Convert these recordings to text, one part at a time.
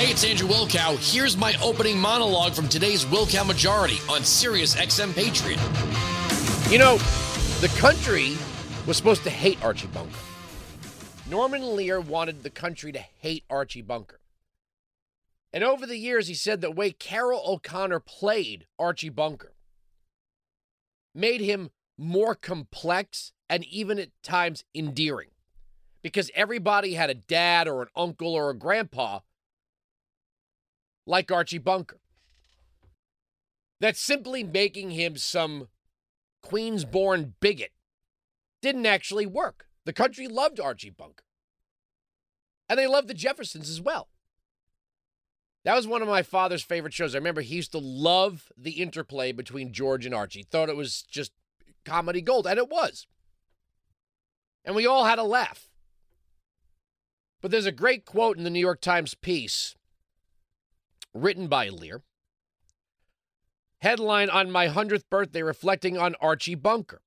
Hey, it's Andrew Wilkow. Here's my opening monologue from today's Wilkow Majority on Sirius XM Patriot. You know, the country was supposed to hate Archie Bunker. Norman Lear wanted the country to hate Archie Bunker. And over the years, he said the way Carroll O'Connor played Archie Bunker made him more complex and even at times endearing because everybody had a dad or an uncle or a grandpa like Archie Bunker. That simply making him some Queens born bigot didn't actually work. The country loved Archie Bunker. And they loved the Jeffersons as well. That was one of my father's favorite shows. I remember he used to love the interplay between George and Archie. Thought it was just comedy gold, and it was. And we all had a laugh. But there's a great quote in the New York Times piece written by Lear. Headline on my 100th birthday reflecting on Archie Bunker.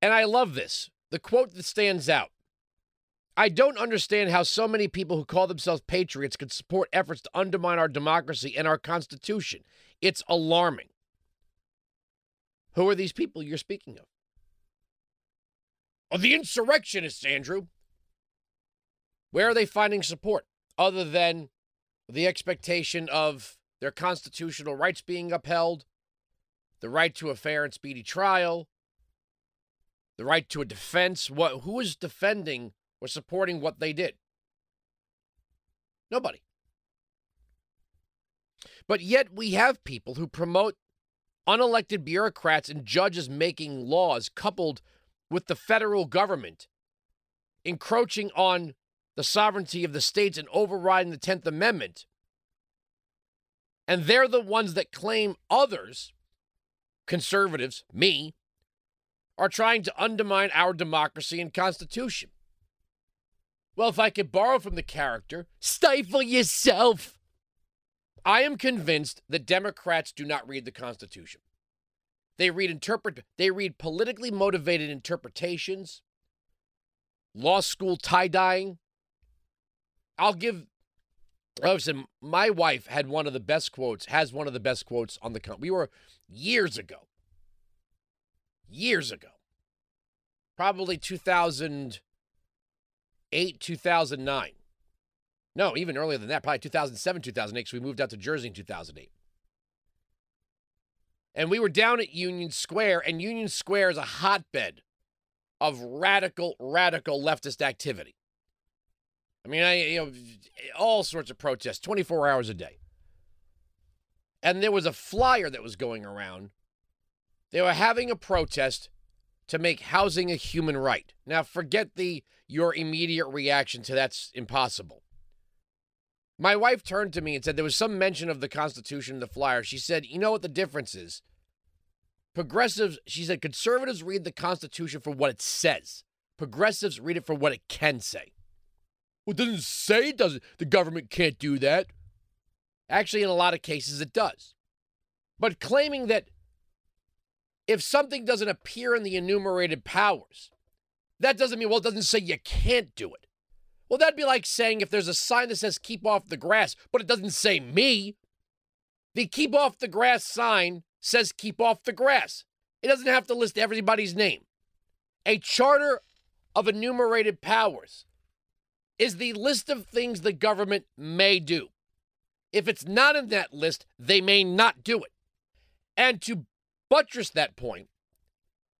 And I love this. The quote that stands out I don't understand how so many people who call themselves patriots could support efforts to undermine our democracy and our Constitution. It's alarming. Who are these people you're speaking of? Oh, the insurrectionists, Andrew. Where are they finding support other than the expectation of their constitutional rights being upheld, the right to a fair and speedy trial, the right to a defense? What who is defending or supporting what they did? Nobody. But yet we have people who promote unelected bureaucrats and judges making laws coupled with the federal government encroaching on the sovereignty of the states and overriding the 10th Amendment. And they're the ones that claim others, conservatives, me, are trying to undermine our democracy and Constitution. Well, if I could borrow from the character, stifle yourself. I am convinced that Democrats do not read the Constitution. They read interpret they read politically motivated interpretations, law school tie-dyeing. I'll give listen, my wife had one of the best quotes, has one of the best quotes on the we were years ago. Years ago. Probably 2008, 2009. No, even earlier than that, probably 2007, 2008, because we moved out to Jersey in 2008. And we were down at Union Square, and Union Square is a hotbed of radical, radical leftist activity. I mean, I, you know, all sorts of protests, 24 hours a day. And there was a flyer that was going around. They were having a protest to make housing a human right. Now, forget the your immediate reaction to that's impossible. My wife turned to me and said there was some mention of the Constitution in the flyer. She said, You know what the difference is? Progressives, she said, conservatives read the Constitution for what it says, progressives read it for what it can say. Well, it doesn't say it doesn't. The government can't do that. Actually, in a lot of cases, it does. But claiming that if something doesn't appear in the enumerated powers, that doesn't mean, well, it doesn't say you can't do it. Well, that'd be like saying if there's a sign that says keep off the grass, but it doesn't say me. The keep off the grass sign says keep off the grass. It doesn't have to list everybody's name. A charter of enumerated powers is the list of things the government may do. If it's not in that list, they may not do it. And to buttress that point,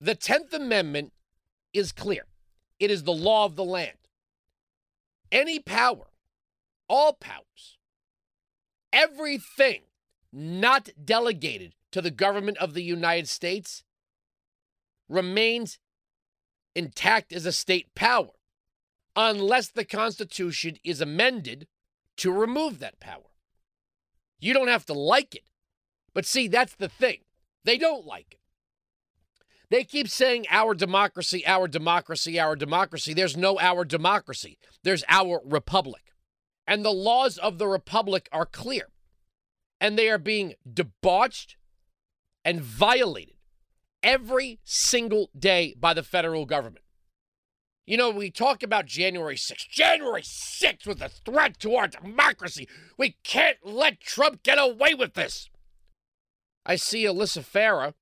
the 10th Amendment is clear it is the law of the land any power, all powers, everything not delegated to the government of the United States remains intact as a state power unless the Constitution is amended to remove that power. You don't have to like it. But see, that's the thing. They don't like it. They keep saying our democracy, our democracy, our democracy. There's no our democracy, there's our republic. And the laws of the republic are clear. And they are being debauched and violated every single day by the federal government. You know, we talk about January 6th. January 6th was a threat to our democracy. We can't let Trump get away with this. I see Alyssa Farah,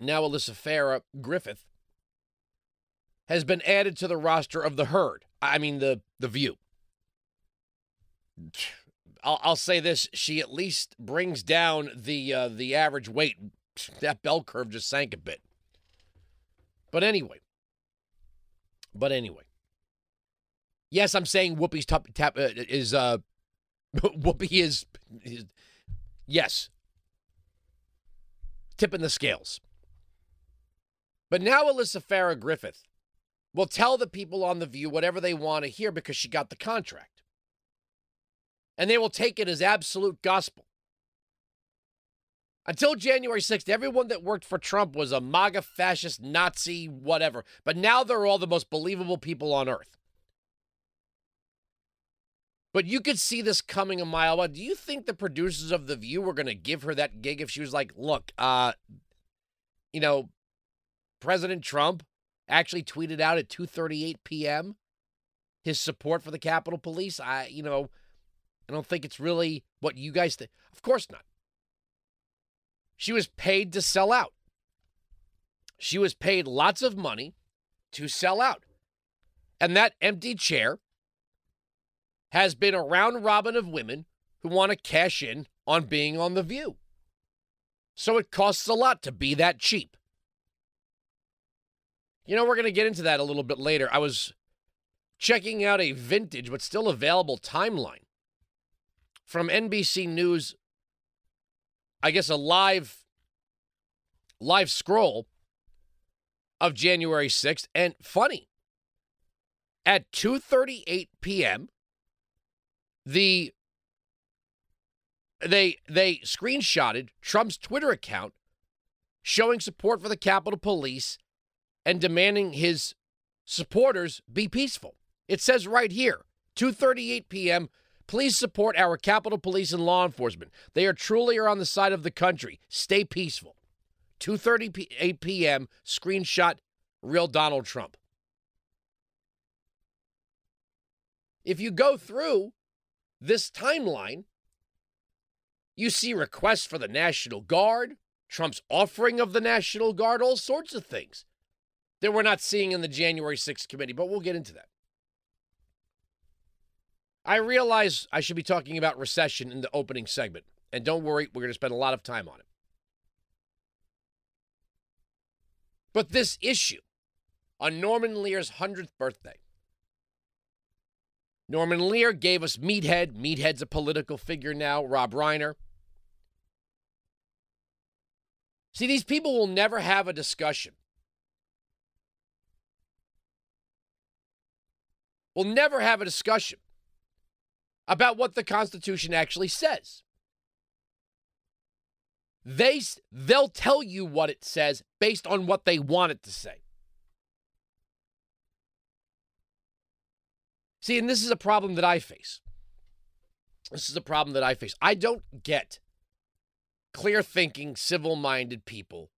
now Alyssa Farah Griffin, has been added to the roster of the herd. I mean, the, the view. I'll, I'll say this: she at least brings down the uh, the average weight. That bell curve just sank a bit. But anyway, but anyway, yes, I'm saying Whoopi's top tap uh, is uh, Whoopi is, is yes, tipping the scales. But now Alyssa Farah Griffin will tell the people on the View whatever they want to hear because she got the contract and they will take it as absolute gospel. Until January 6th, everyone that worked for Trump was a MAGA fascist, Nazi, whatever. But now they're all the most believable people on earth. But you could see this coming a mile away. Do you think the producers of The View were going to give her that gig if she was like, look, uh, you know, President Trump actually tweeted out at 2:38 p.m. his support for the Capitol Police? I, you know, I don't think it's really what you guys think. Of course not. She was paid to sell out. She was paid lots of money to sell out. And that empty chair has been a round robin of women who want to cash in on being on The View. So it costs a lot to be that cheap. You know, we're going to get into that a little bit later. I was checking out a vintage but still available timeline from NBC News, I guess a live live scroll of January 6th and funny. At 2:38 p.m., the they they screenshotted Trump's Twitter account showing support for the Capitol Police and demanding his supporters be peaceful. It says right here, 2:38 p.m. Please support our Capitol Police and law enforcement. They are truly are on the side of the country. Stay peaceful. 2:38 p.m. Screenshot real Donald Trump. If you go through this timeline, you see requests for the National Guard, Trump's offering of the National Guard, all sorts of things that we're not seeing in the January 6th committee, but we'll get into that. I realize I should be talking about recession in the opening segment. And don't worry, we're going to spend a lot of time on it. But this issue on Norman Lear's 100th birthday, Norman Lear gave us Meathead. Meathead's a political figure now, Rob Reiner. See, these people will never have a discussion. We'll never have a discussion about what the Constitution actually says. They, they'll tell you what it says based on what they want it to say. See, and this is a problem that I face. This is a problem that I face. I don't get clear thinking, civil minded people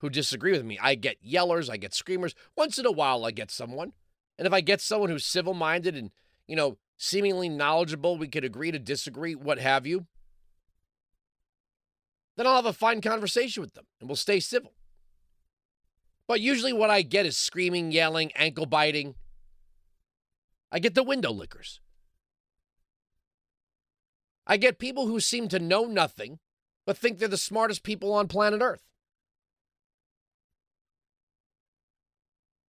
who disagree with me. I get yellers, I get screamers. Once in a while, I get someone. And if I get someone who's civil minded and, you know, seemingly knowledgeable, we could agree to disagree, what have you, then I'll have a fine conversation with them and we'll stay civil. But usually what I get is screaming, yelling, ankle biting. I get the window lickers. I get people who seem to know nothing but think they're the smartest people on planet Earth.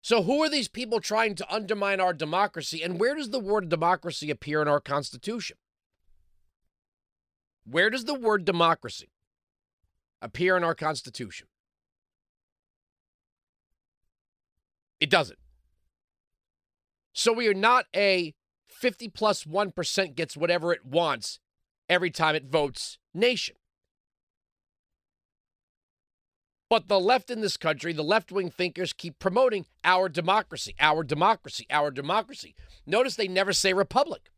So, who are these people trying to undermine our democracy, and where does the word democracy appear in our Constitution? Where does the word democracy appear in our Constitution? It doesn't. So, we are not a 50 plus 1 gets whatever it wants every time it votes nation. But the left in this country, the left wing thinkers keep promoting our democracy, our democracy, our democracy. Notice they never say republic.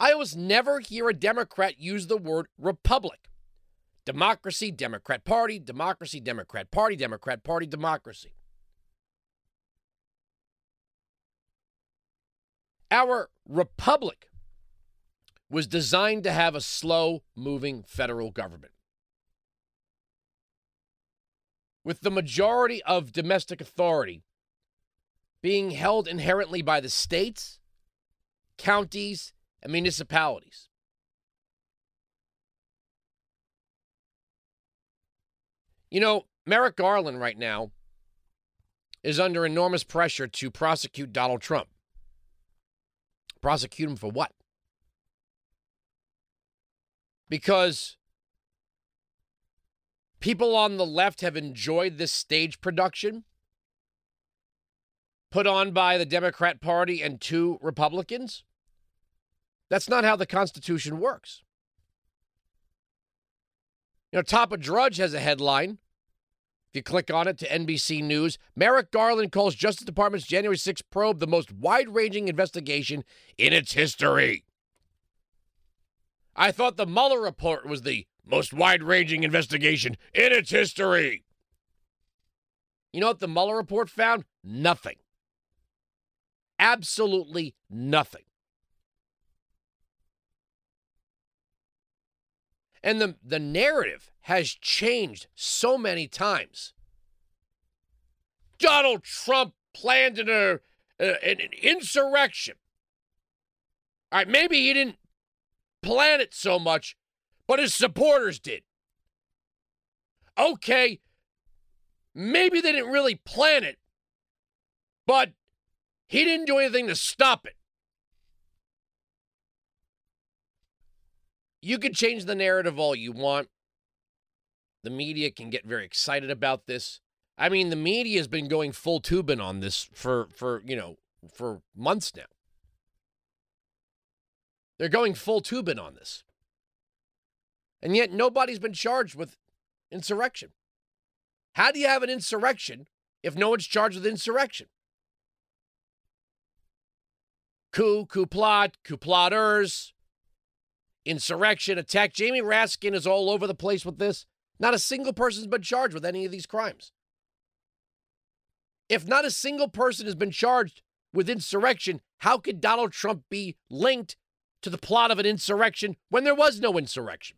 I always never hear a Democrat use the word republic. Democracy, Democrat Party, democracy, Democrat Party, Democrat Party, democracy. Our republic was designed to have a slow moving federal government. With the majority of domestic authority being held inherently by the states, counties, and municipalities. You know, Merrick Garland right now is under enormous pressure to prosecute Donald Trump. Prosecute him for what? Because people on the left have enjoyed this stage production put on by the Democrat Party and two Republicans. That's not how the Constitution works. You know, Top of Drudge has a headline. If you click on it to NBC News, Merrick Garland calls Justice Department's January 6 probe the most wide ranging investigation in its history. I thought the Mueller report was the most wide ranging investigation in its history. You know what the Mueller report found? Nothing. Absolutely nothing. And the, the narrative has changed so many times. Donald Trump planned an, uh, an insurrection. All right, maybe he didn't plan it so much, but his supporters did. Okay, maybe they didn't really plan it, but he didn't do anything to stop it. You can change the narrative all you want. The media can get very excited about this. I mean, the media has been going full tubing on this for for, you know, for months now. They're going full tubing on this. And yet nobody's been charged with insurrection. How do you have an insurrection if no one's charged with insurrection? coup, coup plot, coup plotters, insurrection, attack. Jamie Raskin is all over the place with this. Not a single person's been charged with any of these crimes. If not a single person has been charged with insurrection, how could Donald Trump be linked to the plot of an insurrection when there was no insurrection?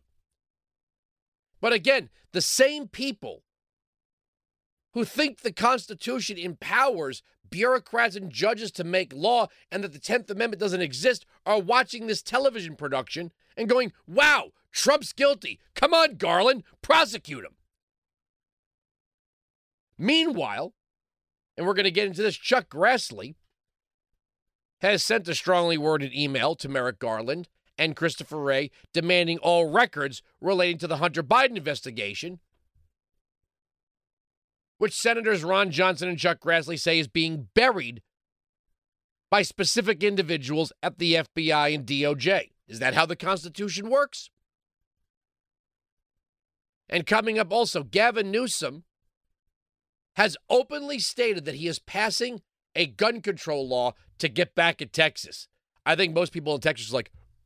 But again, the same people who think the Constitution empowers bureaucrats and judges to make law and that the 10th Amendment doesn't exist are watching this television production and going, wow, Trump's guilty. Come on, Garland, prosecute him. Meanwhile, and we're going to get into this, Chuck Grassley has sent a strongly worded email to Merrick Garland and Christopher Wray demanding all records relating to the Hunter Biden investigation which Senators Ron Johnson and Chuck Grassley say is being buried by specific individuals at the FBI and DOJ. Is that how the Constitution works? And coming up also, Gavin Newsom has openly stated that he is passing a gun control law to get back at Texas. I think most people in Texas are like,